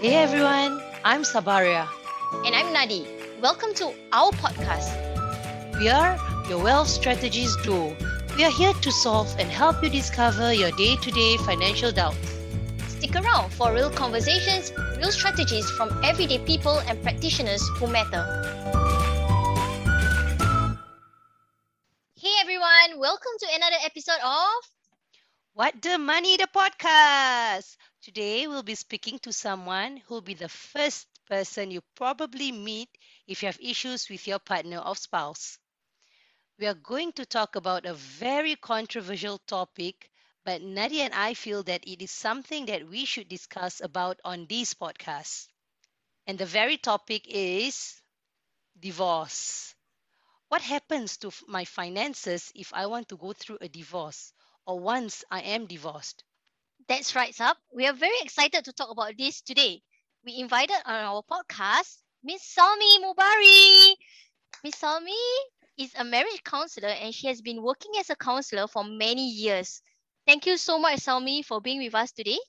Hey everyone, I'm Sabaria. And I'm Nadi. Welcome to our podcast. We are your wealth strategist duo. We are here to solve and help you discover your day to day financial doubts. Stick around for real conversations, real strategies from everyday people and practitioners who matter. Hey everyone, welcome to another episode of What the Money, the podcast. Today we'll be speaking to someone who'll be the first person you probably meet if you have issues with your partner or spouse. We are going to talk about a very controversial topic, but Nadia and I feel that it is something that we should discuss about on this podcast. And the very topic is divorce. What happens to my finances if I want to go through a divorce or once I am divorced? That's right, Sub. We are very excited to talk about this today. We invited on our podcast Miss Salmi Mubari. Miss Salmi is a marriage counselor and she has been working as a counselor for many years. Thank you so much, Salmi, for being with us today.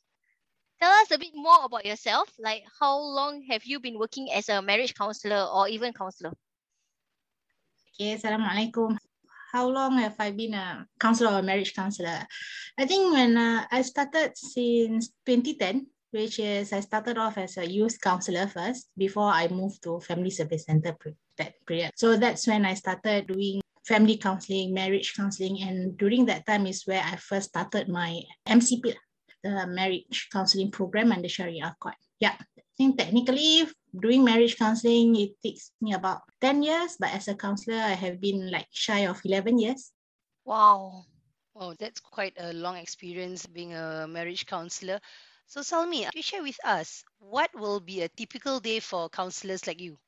Tell us a bit more about yourself. Like, how long have you been working as a marriage counselor or even counselor? Okay, Assalamualaikum. How long have I been a counselor or marriage counselor? I think when uh, I started since 2010, which is I started off as a youth counselor first before I moved to family service center that period. So that's when I started doing family counseling, marriage counseling, and during that time is where I first started my MCP, the marriage counseling program under Sharia Court. Yeah, think technically doing marriage counseling it takes me about 10 years but as a counselor i have been like shy of 11 years Wow. Oh, that's quite a long experience being a marriage counselor. So, Salmi, you share with us what will be a typical day for counselors like you?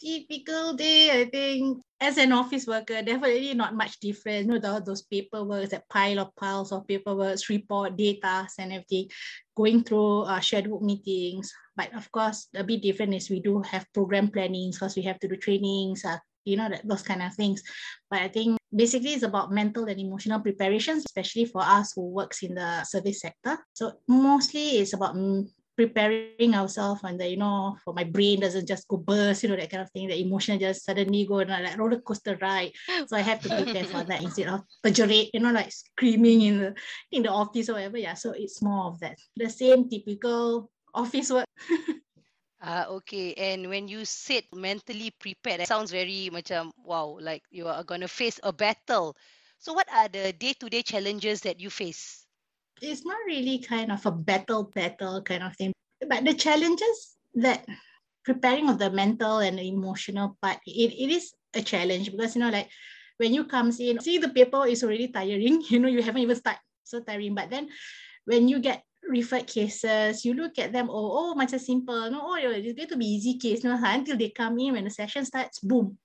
Typical day i think as an office worker definitely not much different. You know those paperwork that pile of piles of paperwork report data and everything going through uh, scheduled meetings. But of course a bit different is we do have program plannings because we have to do trainings uh, you know that, those kind of things. But i think basically it's about mental and emotional preparations especially for us who works in the service sector. So mostly it's about preparing ourselves and the you know for my brain doesn't just go burst you know that kind of thing the emotion just suddenly go on like roller coaster ride so i have to prepare for that instead of perjurate you know like screaming in the in the office or whatever yeah so it's more of that the same typical office work Ah, okay. And when you said mentally prepared, that sounds very macam wow, like you are going to face a battle. So, what are the day-to-day challenges that you face? It's not really kind of a battle battle kind of thing. But the challenges that preparing of the mental and the emotional part it, it is a challenge because you know like when you comes in see the paper is already tiring you know you haven't even start so tiring. But then when you get referred cases you look at them oh oh macam simple no oh it's going to be easy case no until they come in when the session starts boom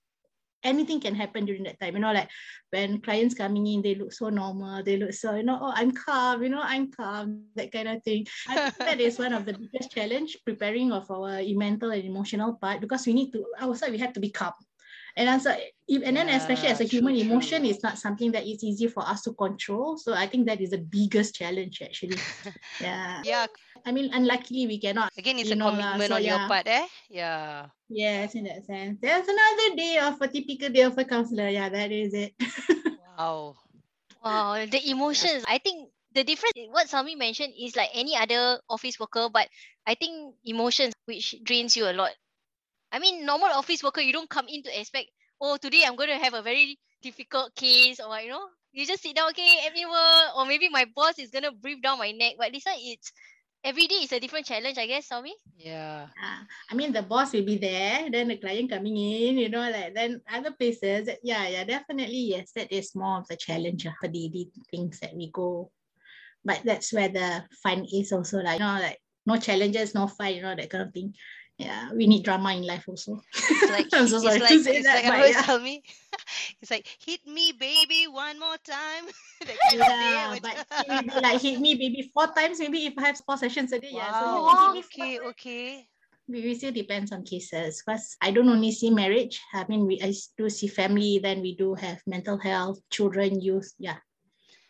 anything can happen during that time. You know, like when clients coming in, they look so normal. They look so, you know, oh, I'm calm, you know, I'm calm, that kind of thing. I think that is one of the biggest challenge preparing of our mental and emotional part because we need to, outside we have to be calm. And also, if, and then especially as a Yeah, true, human emotion, true. is not something that is easy for us to control. So I think that is the biggest challenge actually. yeah. Yeah, I mean, unluckily we cannot. again, it's a know lah, commitment so on your yeah. part, eh? Yeah. Yes, in that sense. There's another day of a typical day of a counselor. Yeah, that is it. Wow. Wow, the emotions. I think the difference what Salmi mentioned is like any other office worker, but I think emotions which drains you a lot. I mean, normal office worker, you don't come in to expect, oh, today I'm going to have a very difficult case or you know, you just sit down, okay, everyone, work, or maybe my boss is gonna breathe down my neck. But this one, it's every day is a different challenge, I guess, Salmi. Yeah. Ah, I mean, the boss will be there, then the client coming in, you know, like then other places. Yeah, yeah, definitely. Yes, that is more of the challenge uh, for daily things that we go. But that's where the fun is also like, you know, like no challenges, no fun, you know, that kind of thing. Yeah, we need drama in life also. It's like, I'm so sorry like, to say it's that, like, but always yeah. tell me, it's like, hit me, baby, one more time. that kind of day, Yeah, but like hit me maybe four times, maybe if I have four sessions a day. Yeah, so you Wow. hit Okay, okay. We still depends on cases because I don't only see marriage. I mean, we I do see family. Then we do have mental health, children, youth. Yeah,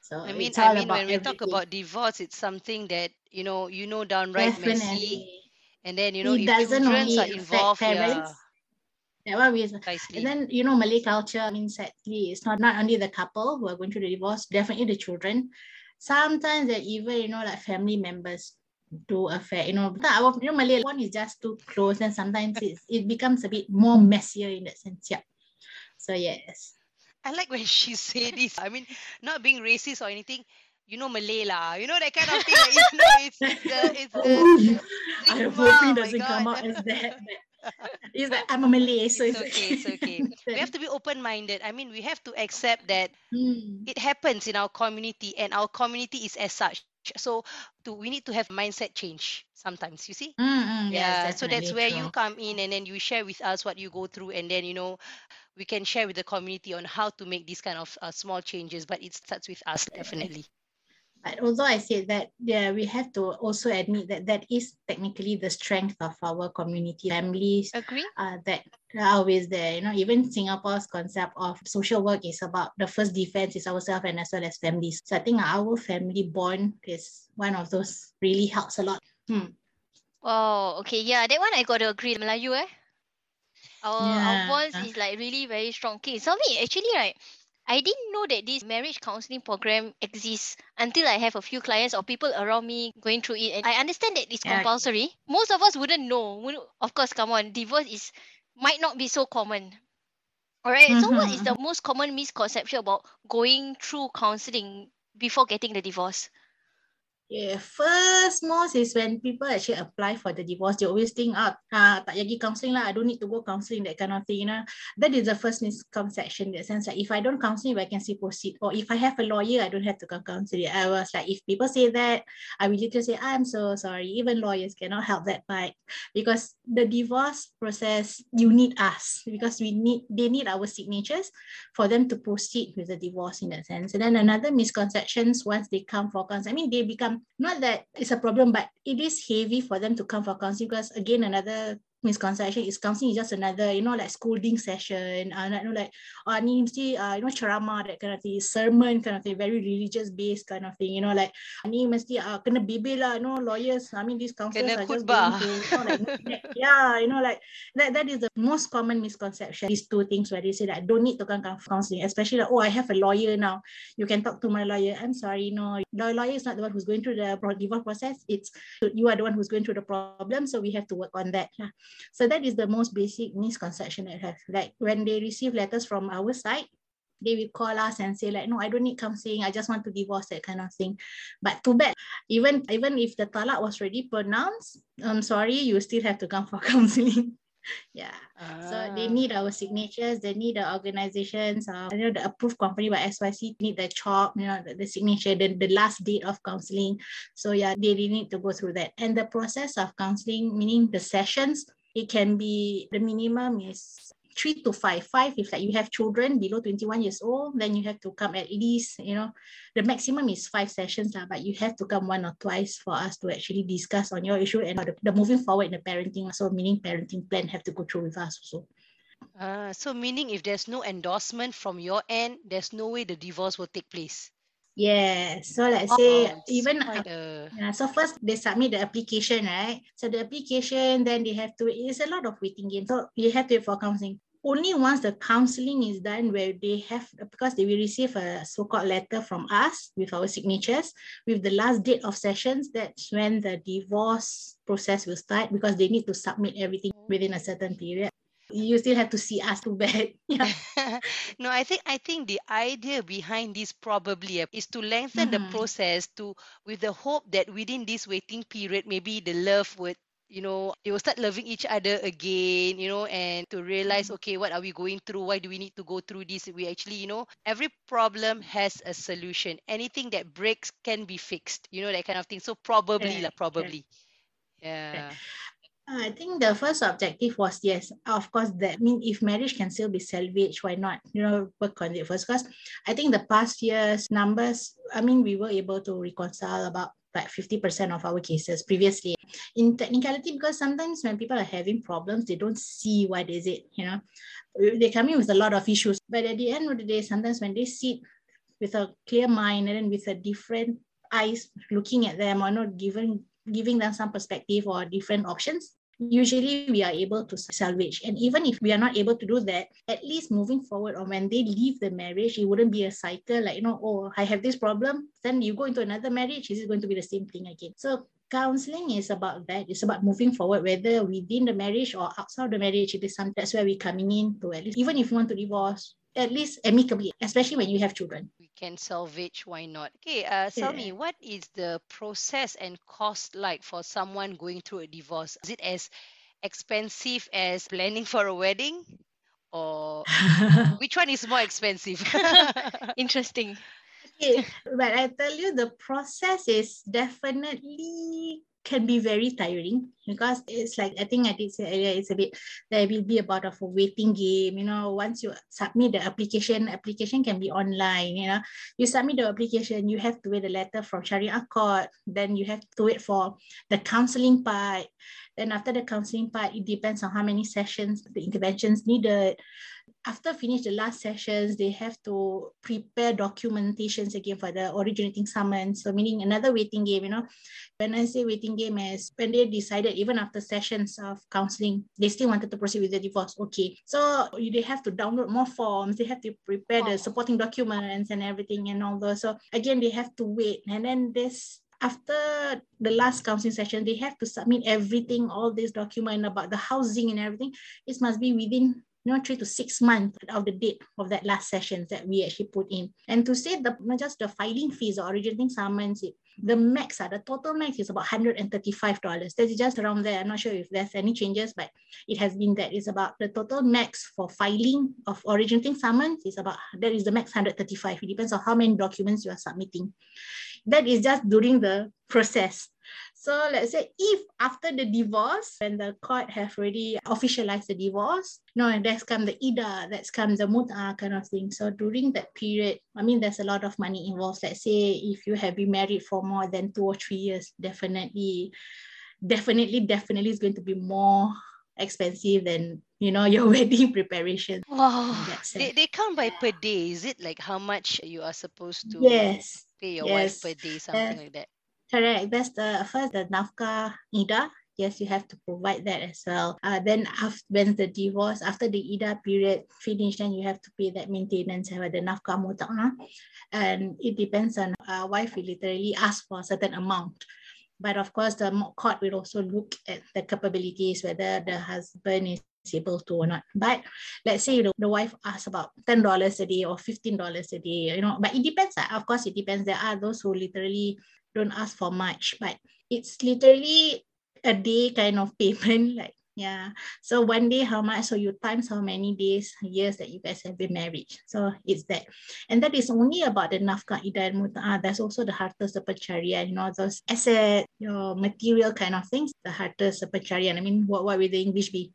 So I mean, I mean, when we talk about divorce, it's something that you know, you know, downright messy, Definitely. And then you know, it doesn't only are affect involved, yeah, parents. That one we and then you know Malay culture. I mean, sadly, it's not not only the couple who are going through the divorce. Definitely the children. Sometimes that even you know like family members do affect. You know, but our you know Malay one is just too close, and sometimes it it becomes a bit more messier in that sense. Yeah. So yes. I like when she said this. I mean, not being racist or anything. You know Malay lah. You know that kind of thing. Like, it's, it's, it's the it's the, Oh, I hope oh it doesn't come out as that. It's like I'm a Malay, so It's it's, okay, it's okay. We have to be open-minded. I mean, we have to accept that Hmm. it happens in our community and our community is as such. So to we need to have mindset change sometimes, you see? Mm, mm, yes, yeah so that's where true. you come in and then you share with us what you go through and then you know we can share with the community on how to make these kind of uh, small changes but it starts with us definitely But although I said that, yeah, we have to also admit that that is technically the strength of our community families Agree? uh, that are always there. You know, even Singapore's concept of social work is about the first defense is ourselves and as well as families. So I think our family bond is one of those really helps a lot. Hmm. Oh, okay. Yeah, that one I got to agree. Melayu, eh? Our, our Yeah. bonds is like really very strong. Okay, so me, actually, right, I didn't know that this marriage counseling program exists until I have a few clients or people around me going through it. And I understand that it's Yeah. compulsory. Most of us wouldn't know. Of course, come on, divorce is might not be so common. All right. So, what is Mhm, the most common misconception about going through counseling before getting the divorce? Yeah, first most is when people actually apply for the divorce, they always think, ah, ah tak pergi counselling lah, I don't need to go counselling, that kind of thing, you know. That is the first misconception, that sense, like if I don't counselling, I can still proceed. Or if I have a lawyer, I don't have to go counselling. I was like, if people say that, I will just say, I'm so sorry. Even lawyers cannot help that part because the divorce process, you need us because we need, they need our signatures for them to proceed with the divorce in that sense. And then another misconceptions once they come for counseling, I mean, they become not that it's a problem, but it is heavy for them to come for counseling because again, another misconception is counseling is just another, you know, like scolding session, uh, you know, like, oh, ni mesti, uh, you know, ceramah, that kind of thing, sermon kind of thing, very religious based kind of thing, you know, like, ni mesti uh, kena bibir lah, you know, lawyers, I mean, these counselors Kena are just going to, you know, like, yeah, you know, like, that, that is the most common misconception, these two things where they say that I don't need to come counseling, especially like, oh, I have a lawyer now, you can talk to my lawyer. I'm sorry, no, the lawyer is not the one who's going through the divorce process. It's you are the one who's going through the problem. So we have to work on that. lah. So that is the most basic misconception that I have. Like when they receive letters from our side, they will call us and say like, no, I don't need counseling. I just want to divorce that kind of thing. But too bad, even even if the talak was already pronounced, I'm sorry, you still have to come for counseling. yeah. So they Ah. need our signatures, they need the organizations, uh, you know, the approved company by SYC need the CHOP, you know, the, the signature, the, the last date of counseling. So yeah, they really need to go through that. And the process of counseling, meaning the sessions, it can be the minimum is three to five. Five if like you have children below 21 years old, then you have to come at least, you know, the maximum is five sessions, lah, but you have to come one or twice for us to actually discuss on your issue and the, the moving forward in the parenting. So meaning parenting plan have to go through with us also. Ah, so meaning if there's no endorsement from your end there's no way the divorce will take place Yeah. So let's say Wow, even a Yeah, so first they submit the application, right? So the application, then they have to, it's a lot of waiting game. So you have to wait for counseling. Only once the counseling is done, where they have, because they will receive a so-called letter from us with our signatures, with the last date of sessions, that's when the divorce process will start because they need to submit everything within a certain period. You still have to see us too bad. Yeah. no i think i think the idea behind this probably uh, is to lengthen the Mhm. process to with the hope that within this waiting period maybe the love would you know they will start loving each other again you know and to realize Mhm. okay what are we going through why do we need to go through this we actually you know every problem has a solution anything that breaks can be fixed you know that kind of thing so probably Correct, correct. probably yeah Uh, I think the first objective was yes, of course. That mean if marriage can still be salvaged, why not? You know, work on it first. Because I think the past years numbers. I mean, we were able to reconcile about like fifty percent of our cases previously. In technicality, because sometimes when people are having problems, they don't see what is it. You know, they come in with a lot of issues, but at the end of the day, sometimes when they sit with a clear mind and with a different eyes looking at them or not giving giving them some perspective or different options usually we are able to salvage. And even if we are not able to do that at least moving forward or when they leave the marriage it wouldn't be a cycle like you know oh i have this problem then you go into another marriage is it going to be the same thing again? So counseling is about that. It's about moving forward whether within the marriage or outside the marriage it is something that's where we're coming in to at least even if you want to divorce at least amicably, especially when you have children. We can salvage, why not? Okay, uh, tell me, what is the process and cost like for someone going through a divorce? Is it as expensive as planning for a wedding? Or which one is more expensive? Interesting. Okay, but I tell you, the process is definitely can be very tiring because it's like I think I did say earlier, it's a bit there will be a about of a waiting game. You know, once you submit the application, application can be online. You know, you submit the application, you have to wait a letter from Sharia court. Then you have to wait for the counseling part. Then after the counseling part, it depends on how many sessions the interventions needed after finish the last sessions, they have to prepare documentations again for the originating summons. So meaning another waiting game, you know. When I say waiting game is when they decided, even after sessions of counseling, they still wanted to proceed with the divorce. Okay. So they have to download more forms, they have to prepare the oh. supporting documents and everything and all those. So again, they have to wait. And then this after the last counseling session, they have to submit everything, all this document about the housing and everything. It must be within you know, three to six months of the date of that last sessions that we actually put in. And to say the not just the filing fees or originating summons, it, the max, uh, the total max is about $135. That is just around there. I'm not sure if there's any changes, but it has been that. It's about the total max for filing of originating summons is about, that is the max 135. It depends on how many documents you are submitting. That is just during the process. So let's say if after the divorce, when the court have already officialized the divorce, no, and that's come the ida, that's come the muta kind of thing. So during that period, I mean, there's a lot of money involved. Let's say if you have been married for more than two or three years, definitely, definitely, definitely is going to be more expensive than you know your wedding preparation. Wow, they, they count by per day. Is it like how much you are supposed to yes pay your yes. wife per day, something uh, like that? Correct. That's the first the nafkah ida. Yes, you have to provide that as well. Uh, then after when the divorce, after the ida period finished, then you have to pay that maintenance uh, the nafkah muta'ah. And it depends on uh, wife will literally ask for a certain amount. But of course, the court will also look at the capabilities, whether the husband is able to or not. But let's say the, the wife asks about $10 a day or $15 a day, you know, but it depends. Uh, of course, it depends. There are those who literally don't ask for much, but it's literally a day kind of payment. Like, yeah. So one day, how much? So you times how many days, years that you guys have been married. So it's that. And that is only about the nafkah ida and muta'ah. There's also the harta sepencarian, you know, those asset, your material kind of things, the harta sepencarian. I mean, what, what will the English be?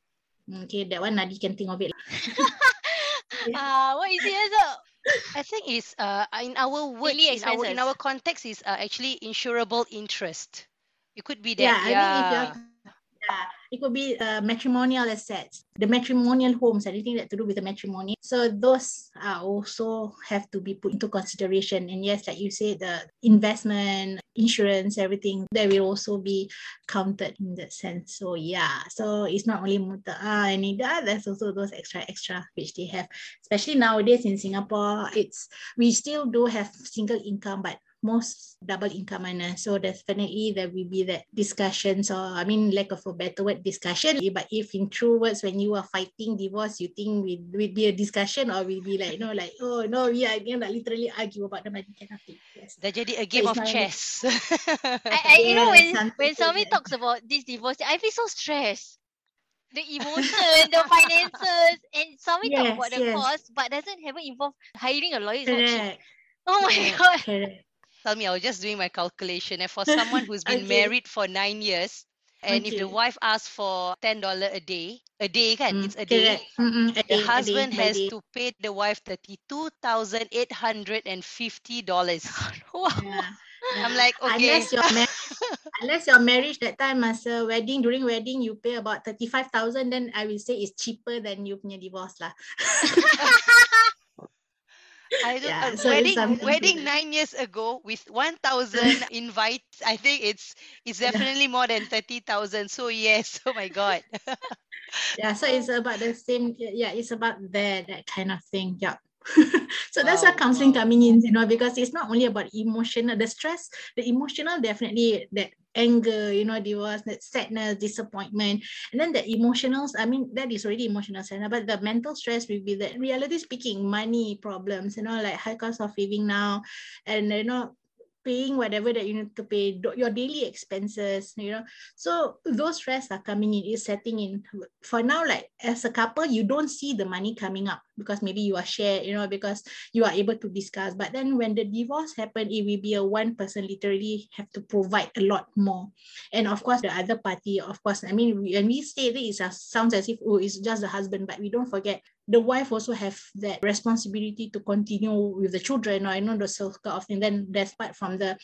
Okay, that one Nadi can think of it. yeah. uh, what is it? So? I think it's uh in our words in our in our context is uh, actually insurable interest. It could be that. Yeah, yeah. I think if yeah, it could be uh, matrimonial assets, the matrimonial homes, anything that to do with the matrimony. So those are also have to be put into consideration. And yes, like you said, the investment, insurance, everything, that will also be counted in that sense. So yeah, so it's not only muta'ah and ida, there's also those extra extra which they have. Especially nowadays in Singapore, it's we still do have single income, but most double income earner. Ah. So definitely there will be that discussions or I mean lack of a better word discussion. But if in true words when you are fighting divorce, you think will, will be a discussion or will be like, you know, like, oh no, we are going to literally argue about the money kind of thing. Yes. Dah jadi a game so of chess. I, I, you know when when somebody talks about this divorce, I feel so stressed. The emotion, the finances, and somebody yes, talk about the yes. cost, but doesn't have involve hiring a lawyer. Correct. Oh my Correct. god. Correct tell me, I was just doing my calculation. And for someone who's been okay. married for nine years, and okay. if the wife asks for ten dollar a day, a day kan, mm, it's a day. Mm-hmm. The day, husband day, has day. to pay the wife thirty two thousand eight hundred and fifty dollars. wow. Yeah. I'm like, okay. Unless your marriage, unless your marriage that time as a wedding, during wedding you pay about 35,000, then I will say it's cheaper than you punya divorce lah. I don't, Yeah, uh, so wedding wedding nine years ago with one thousand invites. I think it's it's Yeah. definitely more than thirty thousand. So yes, oh my god. yeah so it's about the same yeah it's about that that kind of thing yeah so that's Wow, where counseling wow. coming in you know because it's not only about emotional the stress the emotional definitely that anger you know divorce that sadness disappointment. And then the emotionals i mean that is already emotional sadness but the mental stress will be that reality speaking money problems you know like high cost of living now. And you know paying whatever that you need to pay your daily expenses you know. So those stress are coming in is setting in. For now like as a couple you don't see the money coming up because maybe you are shared you know because you are able to discuss. But then when the divorce happen it will be a one person literally have to provide a lot more. And of course the other party of course i mean when we say this it sounds as if oh it's just the husband but we don't forget the wife also have that responsibility to continue with the children or you know the circle of thing then that's part from the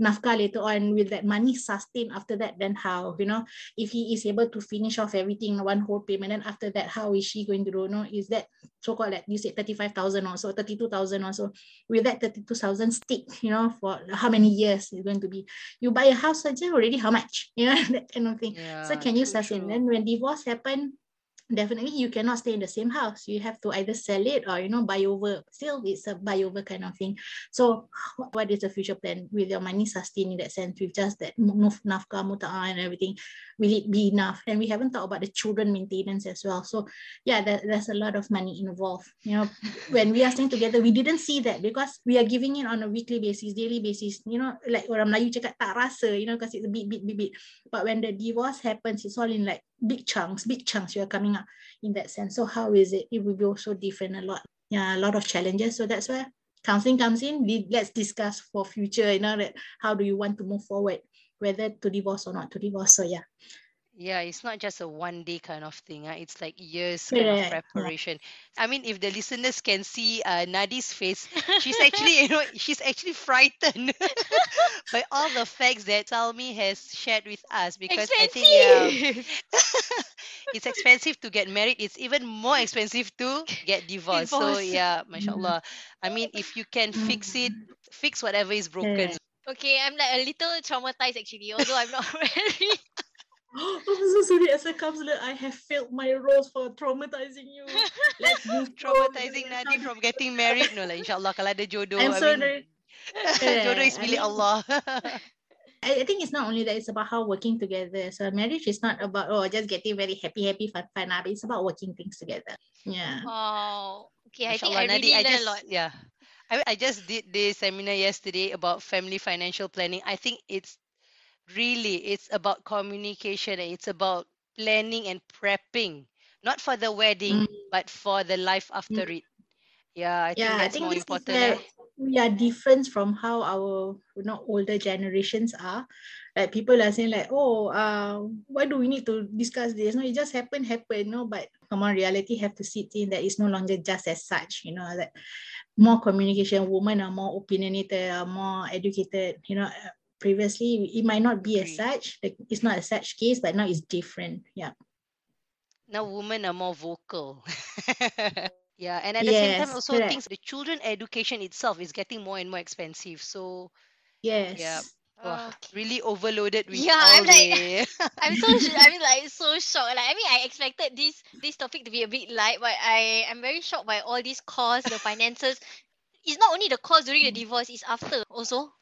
nafkah later on with that money sustained after that then how you know if he is able to finish off everything one whole payment then after that how is she going to do you know is that so like you said 35,000 or so 32,000 or so. Will that 32,000 stick you know for how many years it's going to be? You buy a house saja already how much? You know that kind of thing. Yeah. so can you sustain? then when divorce happen definitely you cannot stay in the same house. You have to either sell it or you know buy over. Still it's a buy over kind of thing. So what is the future plan? With your money sustained in that sense with just that nafkah muta'ah and everything will it be enough? And we haven't talked about the children maintenance as well. So yeah there, there's a lot of money involved. You know when we are staying together we didn't see that because we are giving it on a weekly basis daily basis. You know like orang Melayu cakap tak rasa you know because it's a bit bit bit bit. But when the divorce happens it's all in like big chunks big chunks you are coming up in that sense. So how is it? It will be also different a lot. Yeah a lot of challenges. So that's where counseling comes in. Let's discuss for future you know that how do you want to move forward whether to divorce or not to divorce. So yeah Yeah, it's not just a one day kind of thing. Uh. It's like years kind of preparation. I mean, if the listeners can see uh, Nadi's face, she's actually, you know, she's actually frightened by all the facts that Salmi has shared with us because I think yeah, it's expensive to get married. It's even more expensive to get divorced. So yeah, mashallah. I mean, if you can fix it, fix whatever is broken. Correct. Okay, I'm like a little traumatized actually, although I'm not really. I'm so sorry as a counselor I have failed my roles for traumatizing you let's move forward Traumatizing Nadi from getting married. No lah, insyaAllah kalau ada jodoh. I'm I mean, sorry jodoh is I milik mean- Allah. I, I think it's not only that, it's about how working together. So marriage is not about oh just getting very happy, happy, fun, fun. ah, but It's about working things together. Yeah. Oh, okay. I think Mashallah, I Nadi, really I learned just a lot. yeah. I I just did this seminar yesterday about family financial planning. I think it's really it's about communication and it's about planning and prepping, not for the wedding, Mm. but for the life after it. Yeah, I think yeah, I think more is important. we are different from how our you know older generations are. Like people are saying like, oh, uh, why do we need to discuss this? No, it just happened, happened. No, but come on, reality have to sit in that it's no longer just as such. You know that more communication. Women are more opinionated, are more educated. You know, previously it might not be as Agree. such. Like, it's not a such case, but now it's different. Yeah. now women are more vocal. yeah, and at the same time, also correct. things the children education itself is getting more and more expensive. So Yes. Yeah. Wah, Okay. really overloaded with Yeah, all I'm like- I'm so sh- I mean like so shocked. Like I mean I expected this this topic to be a bit light, but I am very shocked by all these costs, the finances. It's not only the cost during the mm. divorce, it's after also.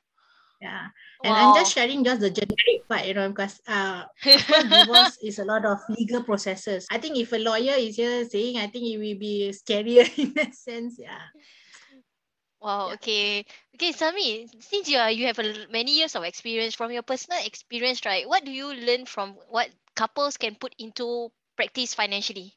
Yeah. And I'm just sharing just the generic part, you know, because uh, divorce is a lot of legal processes. I think if a lawyer is here saying, I think it will be scarier in that sense. Yeah. Wow. Yeah. Okay. Okay, Sami. Since you are you have a, many years of experience from your personal experience, right? What do you learn from what couples can put into practice financially?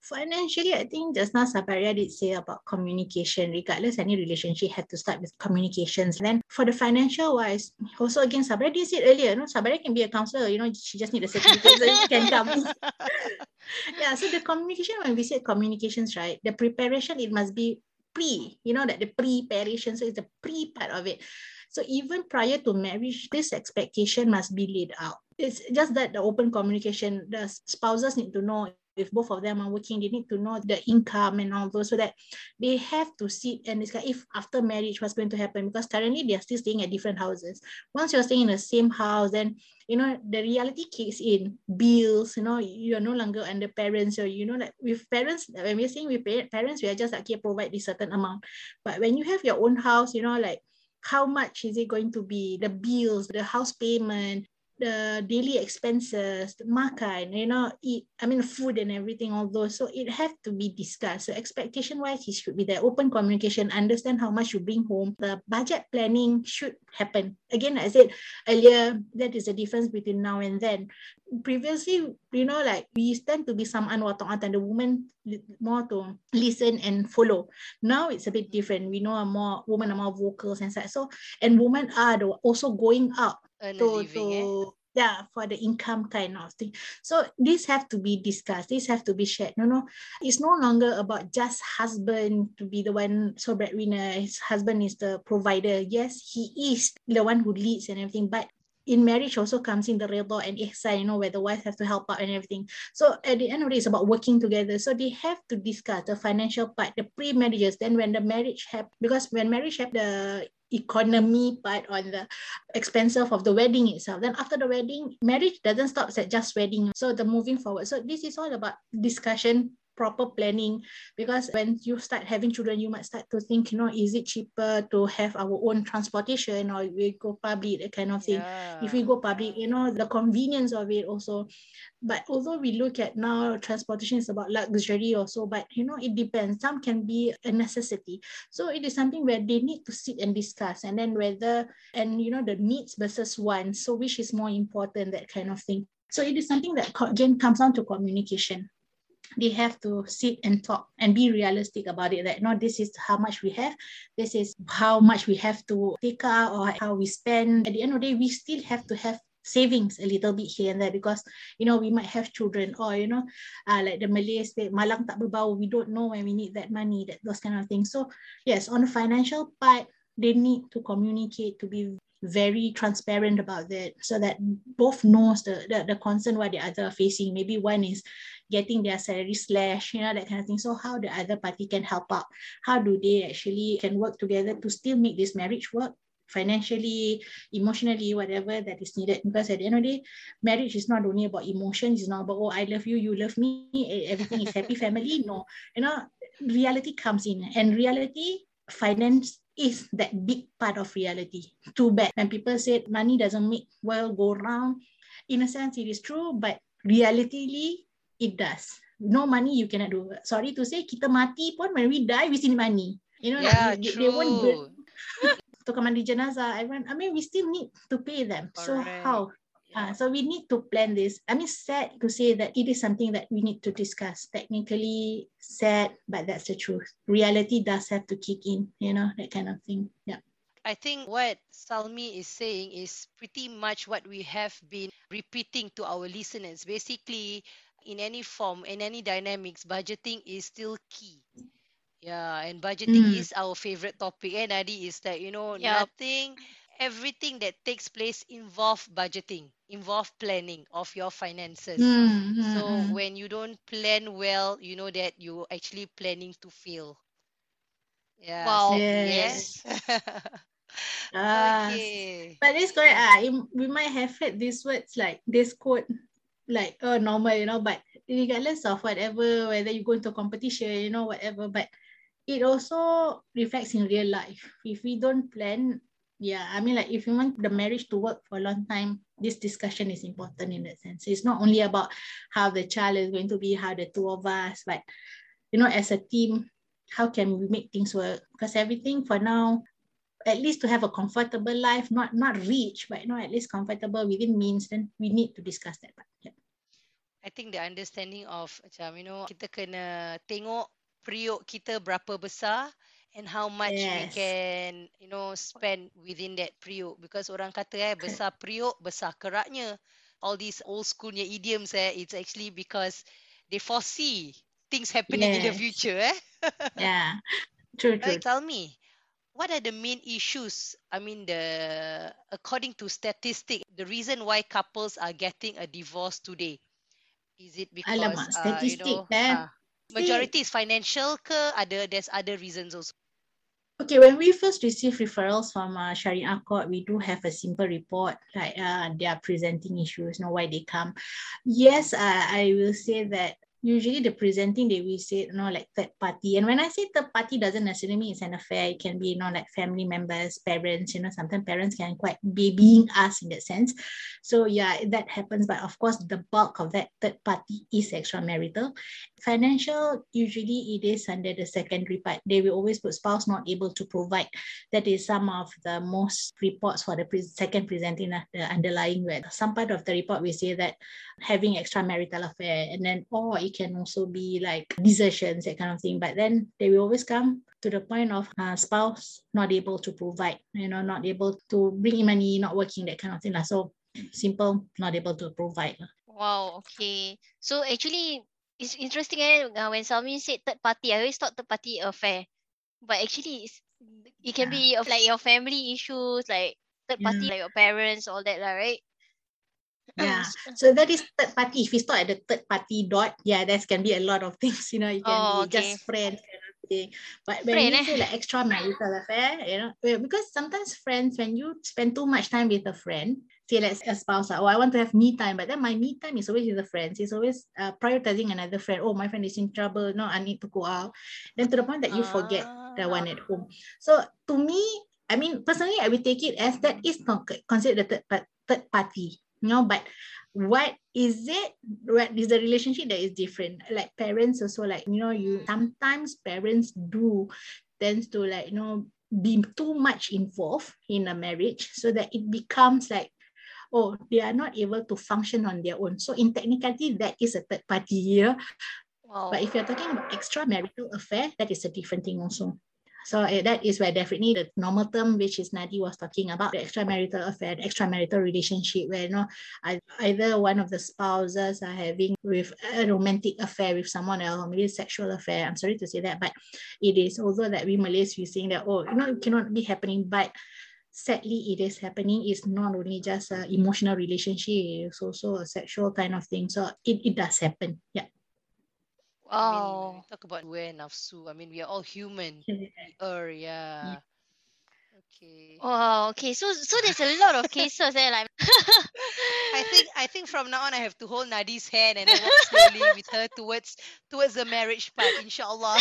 Financially, I think just now Sabaria did say about communication. Regardless, any relationship had to start with communications. Then for the financial wise, also again, Sabaria did say earlier, no, Sabaria can be a counselor. You know, she just need a certificate so she can come. yeah so the communication when we say communications right the preparation it must be pre you know that the preparation so it's the pre part of it so even prior to marriage this expectation must be laid out it's just that the open communication the spouses need to know if both of them are working, they need to know the income and all those so that they have to sit and discuss if after marriage what's going to happen because currently they are still staying at different houses. Once you're staying in the same house, then you know the reality kicks in. Bills, you know, you're no longer under parents, or you know, like with parents, when we're saying with parents, we are just like okay, provide this certain amount. But when you have your own house, you know, like how much is it going to be the bills the house payment the daily expenses, the makan, you know, eat, I mean, food and everything, all those. So it have to be discussed. So expectation wise, it should be there. Open communication, understand how much you bring home. The budget planning should happen. Again, I said earlier, that is the difference between now and then. Previously, you know, like we tend to be some unwatong and the woman more to listen and follow. Now it's a bit different. We know a more women are more vocals and such. So and women are also going out Earn to, living, eh? to yeah for the income kind of thing so this have to be discussed This have to be shared no no it's no longer about just husband to be the one so breadwinner his husband is the provider yes he is the one who leads and everything but in marriage also comes in the redha and ihsan, you know, where the wife has to help out and everything. So at the end of the day, it's about working together. So they have to discuss the financial part, the pre-marriages. Then when the marriage happen, because when marriage happen, the economy part on the expenses of the wedding itself. Then after the wedding, marriage doesn't stop at just wedding. So the moving forward. So this is all about discussion proper planning because when you start having children you might start to think you know is it cheaper to have our own transportation or we go public that kind of thing. Yeah. if we go public you know the convenience of it also. But although we look at now transportation is about luxury also but you know it depends. Some can be a necessity. So it is something where they need to sit and discuss and then whether and you know the needs versus wants so which is more important that kind of thing. So it is something that again comes down to communication they have to sit and talk and be realistic about it that no this is how much we have. This is how much we have to take out or how we spend. At the end of the day we still have to have savings a little bit here and there because you know we might have children or you know uh, like the Malays say malang tak berbau we don't know when we need that money that those kind of things. So yes on the financial part they need to communicate to be very transparent about that so that both knows the, the, the concern what the other are facing. Maybe one is getting their salary slash you know that kind of thing. So how the other party can help out? How do they actually can work together to still make this marriage work? Financially emotionally whatever that is needed. Because at the end of the day marriage is not only about emotions it's not about oh i love you you love me everything is happy family. No. You know reality comes in. And reality finance is that big part of reality. Too bad. When people say money doesn't make world go round in a sense it is true but realitily it does no money you cannot do sorry to say kita mati pun when we die we still need money you know Yeah, like, they, they won't true. tukang mandi jenazah everyone I mean we still need to pay them so how Uh, so we need to plan this. I mean, sad to say that it is something that we need to discuss. Technically sad, but that's the truth. Reality does have to kick in, you know, that kind of thing. Yeah. I think what Salmi is saying is pretty much what we have been repeating to our listeners. Basically, in any form, in any dynamics, budgeting is still key. Yeah, and budgeting Mm. is our favorite topic. And Adi is that, you know, Yup. nothing, everything that takes place involve budgeting, involve planning of your finances. Mm, So mm. when you don't plan well, you know that you're actually planning to fail. Yeah. Wow. sadly, Yes. eh? Ah, okay. But it's correct. Ah, im- we might have heard these words like this quote, like oh normal, you know. But regardless of whatever, whether you go into competition, you know, whatever. But it also reflects in real life. If we don't plan, yeah, I mean, like if you want the marriage to work for a long time, this discussion is important in that sense. It's not only about how the child is going to be, how the two of us, but you know, as a team, how can we make things work? Because everything for now at least to have a comfortable life, not not rich, but you know, at least comfortable within means, then we need to discuss that. part. I think the understanding of macam you know kita kena tengok periuk kita berapa besar and how much we can you know spend within that periuk because orang kata eh besar periuk besar keraknya all these old schoolnya idioms eh it's actually because they foresee things happening in the future eh Yeah. True, true. Right, tell me, what are the main issues? I mean, the according to statistic, the reason why couples are getting a divorce today. Is it because Alamak, uh, you know, kan. uh, majority is financial ke ada there's other reasons also. Okay, when we first receive referrals from uh, Sharia Court, we do have a simple report like uh, they are presenting issues, know why they come. Yes, uh, I will say that usually the presenting they will say you know like third party. And when i say third party doesn't necessarily mean it's an affair. It can be you know like family members parents you know sometimes parents can quite babying us in that sense. So yeah that happens. But of course the bulk of that third party is extramarital financial usually it is under the secondary part they will always put spouse not able to provide that is some of the most reports for the pre- second presenting uh, the underlying where some part of the report we say that having extramarital affair and then or it can also be like desertions that kind of thing but then they will always come to the point of uh, spouse not able to provide you know not able to bring in money not working that kind of thing so simple not able to provide. Wow, okay. So actually, it's interesting eh, uh, when Salmi said third party, I always thought third party affair. But actually, it's, it can Yeah. be of like your family issues, like third party, Yeah. like your parents, all that, lah, right? Yeah. S- So that is third party. If we start at the third party dot, yeah, that can be a lot of things. You know, it can Oh, be okay. just friends kind of thing. But when Friend, you eh? say like extramarital affair, you know, because sometimes friends, when you spend too much time with a friend, say let's a spouse, ah, oh, I want to have me time, but then my me time is always with the friends. It's always uh, prioritizing another friend. Oh, my friend is in trouble. No, I need to go out. Then to the point that you forget the Ah. one at home. So to me, I mean, personally, I will take it as that is not considered the third, third party, you know, but what is it? What is the relationship that is different? Like parents also, like, you know, you sometimes parents do tends to like, you know, be too much involved in a marriage so that it becomes like, oh, they are not able to function on their own. So in technicality, that is a third party, know. Wow. But if you're talking about extramarital affair, that is a different thing also. So eh, that is where definitely the normal term, which is Nadi was talking about, the extramarital affair, the extramarital relationship, where you know either one of the spouses are having with a romantic affair with someone else, or maybe sexual affair. I'm sorry to say that, but it is also that we Malays we saying that oh, you know, it cannot be happening, but sadly it is happening. It's not only just a emotional relationship, it's also a sexual kind of thing. So it, it does happen. Yeah. I mean, Wow. talk about we nafsu. I mean, we are all human. Yeah. We are, yeah. Okay. Wow. Okay. So so there's a lot of cases eh, like I think I think from now on I have to hold Nadi's hand and walk slowly with her towards towards the marriage part, inshallah.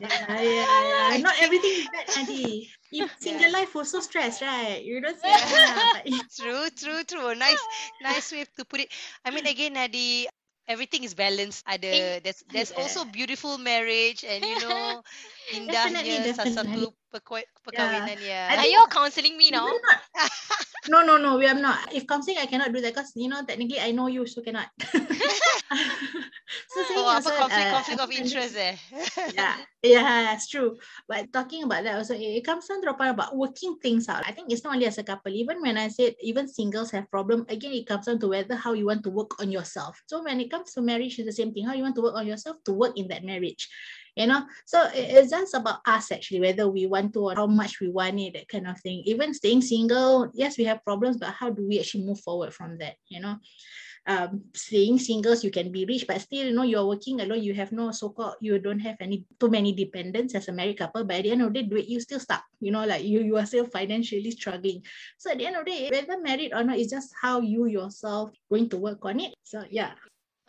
yeah, yeah, yeah. Not everything is bad, Adi. If single life was so stressed, right? You don't say that, but true, true, true. Nice, nice way to put it. I mean, again, Nadi, everything is balanced. Ada, there's there's also beautiful marriage and you know, indahnya salah definitely. satu perkahwinan ya. I Are you counseling me now? No, no, no, we are not. If counseling, I cannot do that because you know technically I know you, so cannot. so saying Oh, also, conflict uh, conflict of interest eh? yeah, yeah, it's true. But talking about that also, it, it comes down to the point about working things out. I think it's not only as a couple. Even when I said even singles have problem, again it comes down to whether how you want to work on yourself. So when it comes to marriage, it's the same thing. How you want to work on yourself to work in that marriage. You know, so it's just about us actually, whether we want to or how much we want it, that kind of thing. Even staying single, yes, we have problems, but how do we actually move forward from that? You know, um staying singles you can be rich but still you know you're working alone you have no so-called you don't have any too many dependents as a married couple but at the end of the day you still stuck you know like you you are still financially struggling so at the end of the day whether married or not it's just how you yourself going to work on it so yeah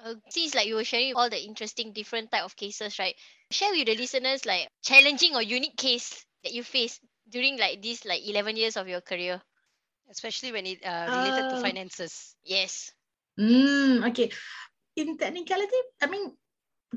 Uh, seems like you were sharing all the interesting different type of cases, right? Share with the listeners like challenging or unique case that you faced during like these like 11 years of your career. Especially when it uh, related to Uh, finances. Yes. Mm, okay. In technicality, I mean,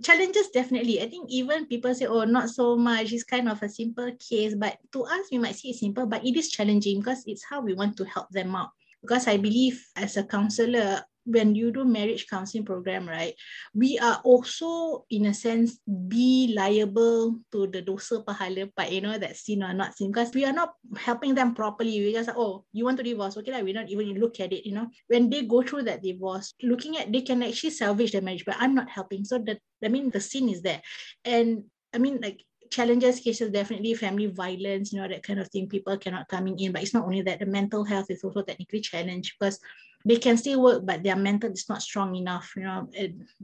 challenges definitely. I think even people say, oh, not so much. It's kind of a simple case. But to us, we might see it simple, but it is challenging because it's how we want to help them out. Because I believe as a counselor, when you do marriage counseling program, right, we are also in a sense be liable to the dosa pahala part, you know, that sin or not sin, because we are not helping them properly. We just oh, you want to divorce, okay, like, we don't even look at it, you know. When they go through that divorce, looking at they can actually salvage the marriage, but I'm not helping. So that I mean the sin is there. And I mean like challenges cases definitely family violence you know that kind of thing people cannot coming in but it's not only that the mental health is also technically challenged because they can still work, but their mental is not strong enough, you know,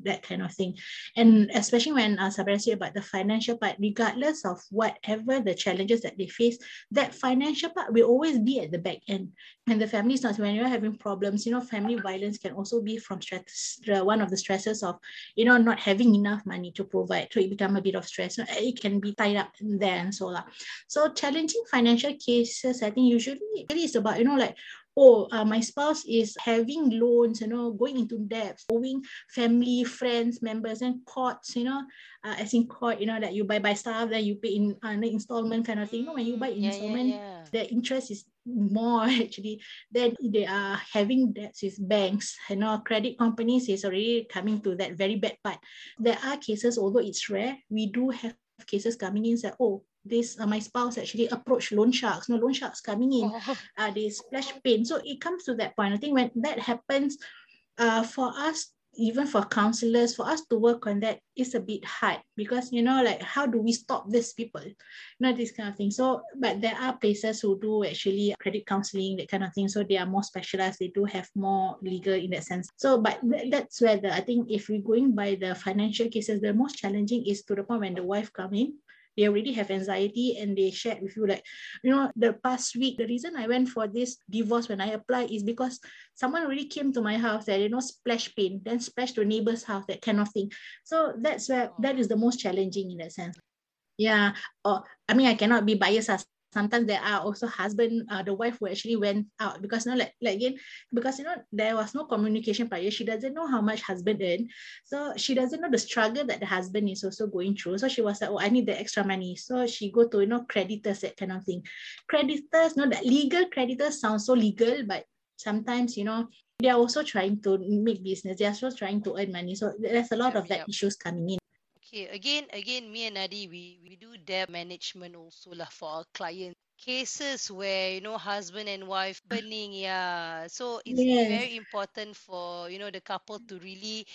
that kind of thing. And especially when uh, Sabaria said about the financial part, regardless of whatever the challenges that they face, that financial part will always be at the back end. And the family is not, when you're having problems, you know, family violence can also be from stress, one of the stresses of, you know, not having enough money to provide. So it become a bit of stress. It can be tied up there and so on. So challenging financial cases, I think usually it is about, you know, like oh, uh, my spouse is having loans, you know, going into debt, owing family, friends, members, and courts, you know, uh, as in court, you know, that you buy buy stuff, then you pay in uh, the installment kind of thing. You know, when you buy Mm, yeah, installment, yeah, yeah. the interest is more actually. Then they are having debts with banks. You know, credit companies is already coming to that very bad part. There are cases, although it's rare, we do have cases coming in that oh this uh, my spouse actually approached loan sharks no loan sharks coming in Oh, uh, they splash paint. So it comes to that point. I think when that happens, uh, for us, even for counselors, for us to work on that is a bit hard because you know, like how do we stop these people? You know, this kind of thing. So, but there are places who do actually credit counseling, that kind of thing. So they are more specialized. They do have more legal in that sense. So, but th- that's where the I think if we're going by the financial cases, the most challenging is to the point when the wife come in they already have anxiety and they shared with you like you know the past week the reason i went for this divorce when i applied is because someone already came to my house that you know splash paint then splash to neighbor's house that kind of thing. So that's where oh. that is the most challenging in that sense. Yeah or i mean i cannot be biased as sometimes there are also husband uh, the wife who actually went out because you know like, like again because you know there was no communication prior she doesn't know how much husband earned so she doesn't know the struggle that the husband is also going through. So she was like oh i need the extra money. So she go to you know creditors that kind of thing. Creditors you know that legal creditors sound so legal but sometimes you know they are also trying to make business. They are also trying to earn money. So there's a lot Yep, of that yep. issues coming in Okay, again, again, me and Nadi, we, we do debt management also lah for our clients. Cases where, you know, husband and wife mm. burning, yeah. So it's Yes. very important for, you know, the couple to really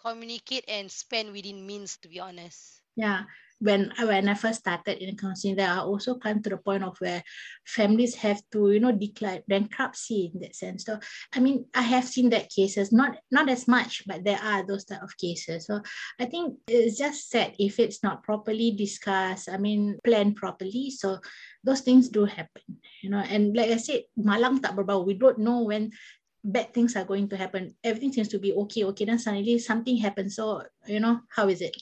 communicate and spend within means, to be honest. Yeah, when when I first started in counseling, there are also come to the point of where families have to, you know, declare bankruptcy in that sense. So I mean, I have seen that cases, not not as much, but there are those type of cases. So I think it's just sad if it's not properly discussed. I mean, planned properly. So those things do happen, you know. And like I said, malang tak berbau. We don't know when bad things are going to happen. Everything seems to be okay, okay. Then suddenly something happens. So you know, how is it?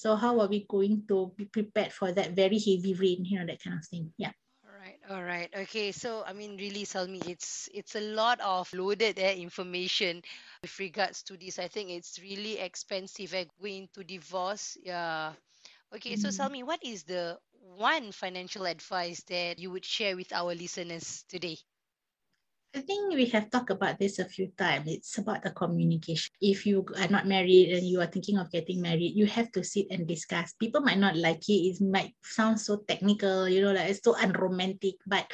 So how are we going to be prepared for that very heavy rain, you know, that kind of thing? Yeah. All right, all right. Okay, so I mean, really, Salmi, it's it's a lot of loaded eh, information with regards to this. I think it's really expensive eh, going to divorce. Yeah. Okay, so Mm. Salmi, what is the one financial advice that you would share with our listeners today? I think we have talked about this a few times. It's about the communication. If you are not married and you are thinking of getting married, you have to sit and discuss. People might not like it. It might sound so technical, you know, like it's so unromantic, but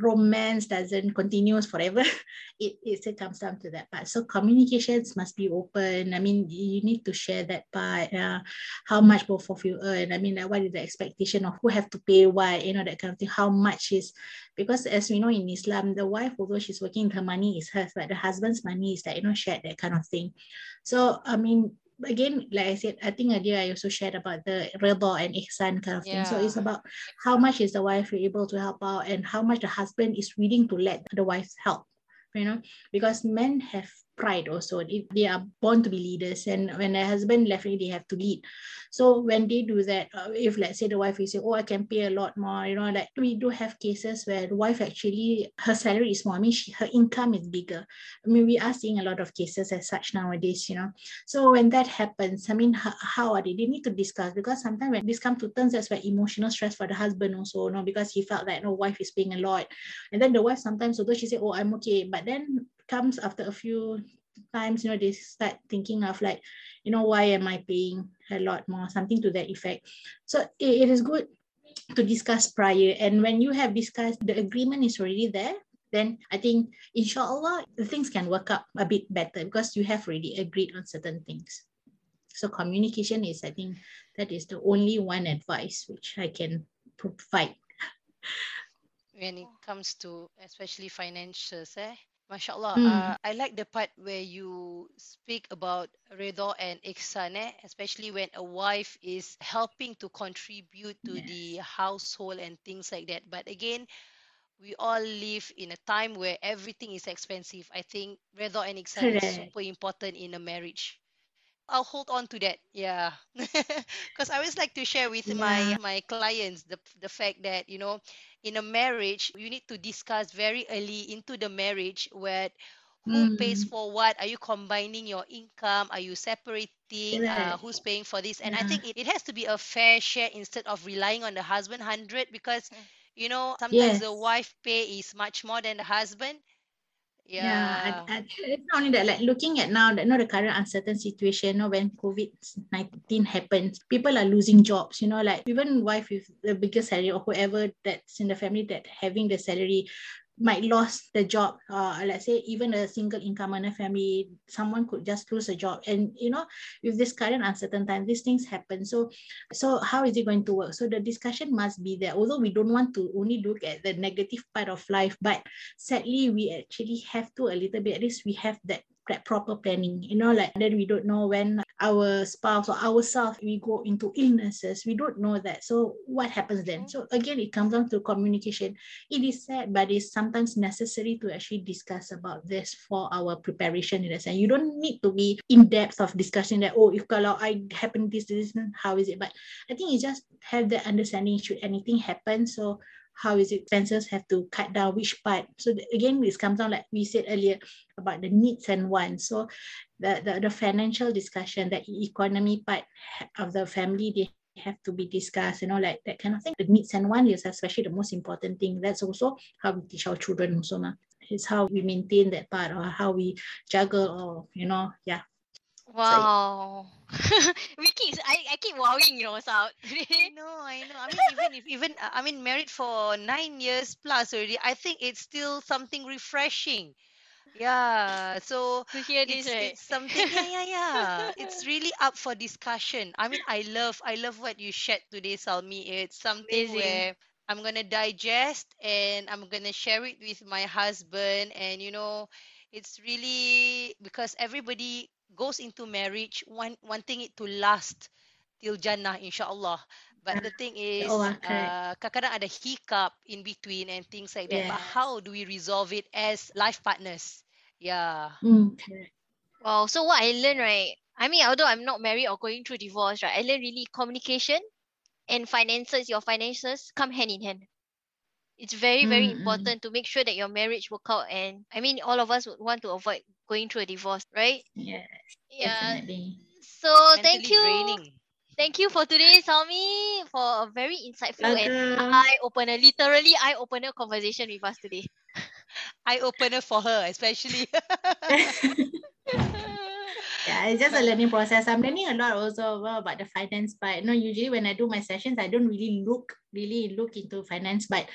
romance doesn't continues forever. It, it still comes down to that part. So communications must be open. I mean, you need to share that part. Uh, how much both of you earn. I mean, like, what is the expectation of who have to pay what, you know, that kind of thing. How much is because as we know in Islam, the wife, although she's working, her money is hers, but the husband's money is like, you know, shared, that kind of thing. So, I mean, again, like I said, I think earlier I also shared about the rida and ihsan kind of thing. So it's about how much is the wife able to help out and how much the husband is willing to let the wife help, you know, because men have pride also. They are born to be leaders and when a husband left, they have to lead. So when they do that, uh, if let's say the wife is say, oh, I can pay a lot more, you know, like we do have cases where the wife actually, her salary is more. I mean, she, her income is bigger. I mean, we are seeing a lot of cases as such nowadays, you know. So when that happens, I mean, how, how are they? They need to discuss because sometimes when this come to terms, that's where emotional stress for the husband also, you know, because he felt that no wife is paying a lot. And then the wife sometimes, although she said, oh, I'm okay, but then comes after a few times, you know, they start thinking of like, you know, why am I paying a lot more? Something to that effect. So it, it is good to discuss prior. And when you have discussed, the agreement is already there, then I think, inshallah, the things can work out a bit better because you have already agreed on certain things. So communication is, I think, that is the only one advice which I can provide. When it comes to especially financials, eh? Mashallah. Mm. Uh, I like the part where you speak about Redha and Ihsan, eh? especially when a wife is helping to contribute to Yes. the household and things like that. But again, we all live in a time where everything is expensive. I think Redha and Ihsan is super important in a marriage. I'll hold on to that. Yeah. Because I always like to share with my Yeah. my clients the the fact that, you know, in a marriage, you need to discuss very early into the marriage where who pays Mm. for what? Are you combining your income? Are you separating? Uh, who's paying for this? And I think it, it has to be a fair share instead of relying on the husband 100 because, Mm. you know, sometimes the wife pay is much more than the husband. Yeah, Yeah. I, I, it's not only that, like looking at now, that you know, the current uncertain situation, you know, when COVID 19 happens, people are losing jobs, you know, like even wife with the biggest salary or whoever that's in the family that having the salary might lost the job. Uh, let's say even a single income in a family, someone could just lose a job. And you know, with this current uncertain time, these things happen. So so how is it going to work? So the discussion must be there. Although we don't want to only look at the negative part of life, but sadly we actually have to a little bit at least we have that proper planning. You know like then we don't know when our spouse or ourselves we go into illnesses. We don't know that. So what happens then? Mm-hmm. So again it comes down to communication. It is sad but it's sometimes necessary to actually discuss about this for our preparation in a sense. You don't need to be in depth of discussion that oh if kalau I happen this this how is it? But I think you just have the understanding should anything happen. So how is it expenses have to cut down which part. So again this comes down like we said earlier about the needs and wants. So the, the, the financial discussion the economy part of the family they have to be discussed you know like that kind of thing. The needs and wants is especially the most important thing. That's also how we teach our children also ma. it's how we maintain that part or how we juggle or you know yeah Wow. we keep I, I keep wowing, you know, Sab. I know, I know. I mean, even if even uh, I mean, married for nine years plus already, I think it's still something refreshing. Yeah. So to hear it's this, right? it's something. Yeah, yeah, yeah. It's really up for discussion. I mean, I love I love what you shared today, Salmi. It's something Amazing. where I'm gonna digest and I'm gonna share it with my husband. And you know, it's really because everybody goes into marriage one wanting it to last till Jannah, inshallah. But the thing is, oh uh, kadang-kadang ada hiccup in between and things like that. But how do we resolve it as life partners? Yeah. mm, correct Wow. So what I learned, right? I mean, although I'm not married or going through divorce, right? I learned really communication and finances, your finances come hand in hand. It's very, very Mm, mm. important to make sure that your marriage work out. And I mean, all of us would want to avoid going through a divorce, right? yes Yeah. definitely So thank you. draining. Thank you for today, Salmi, for a very insightful and Welcome. eye opener, literally eye opener conversation with us today. Eye opener for her, especially. yeah, it's just a learning process. I'm learning a lot also about the finance part. No, usually when I do my sessions, I don't really look really look into finance, but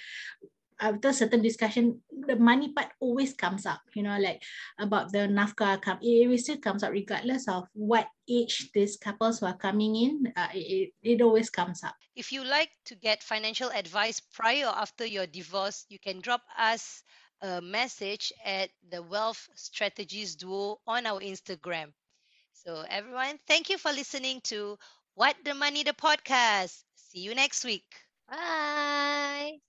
after certain discussion, the money part always comes up. You know, like about the nafkah come, it, it still comes up regardless of what age these couples who are coming in. Uh, it, it always comes up. if you like to get financial advice prior or after your divorce, you can drop us a message at the Wealth Strategist Duo on our Instagram. So, everyone, thank you for listening to What the Money, the podcast. See you next week. Bye.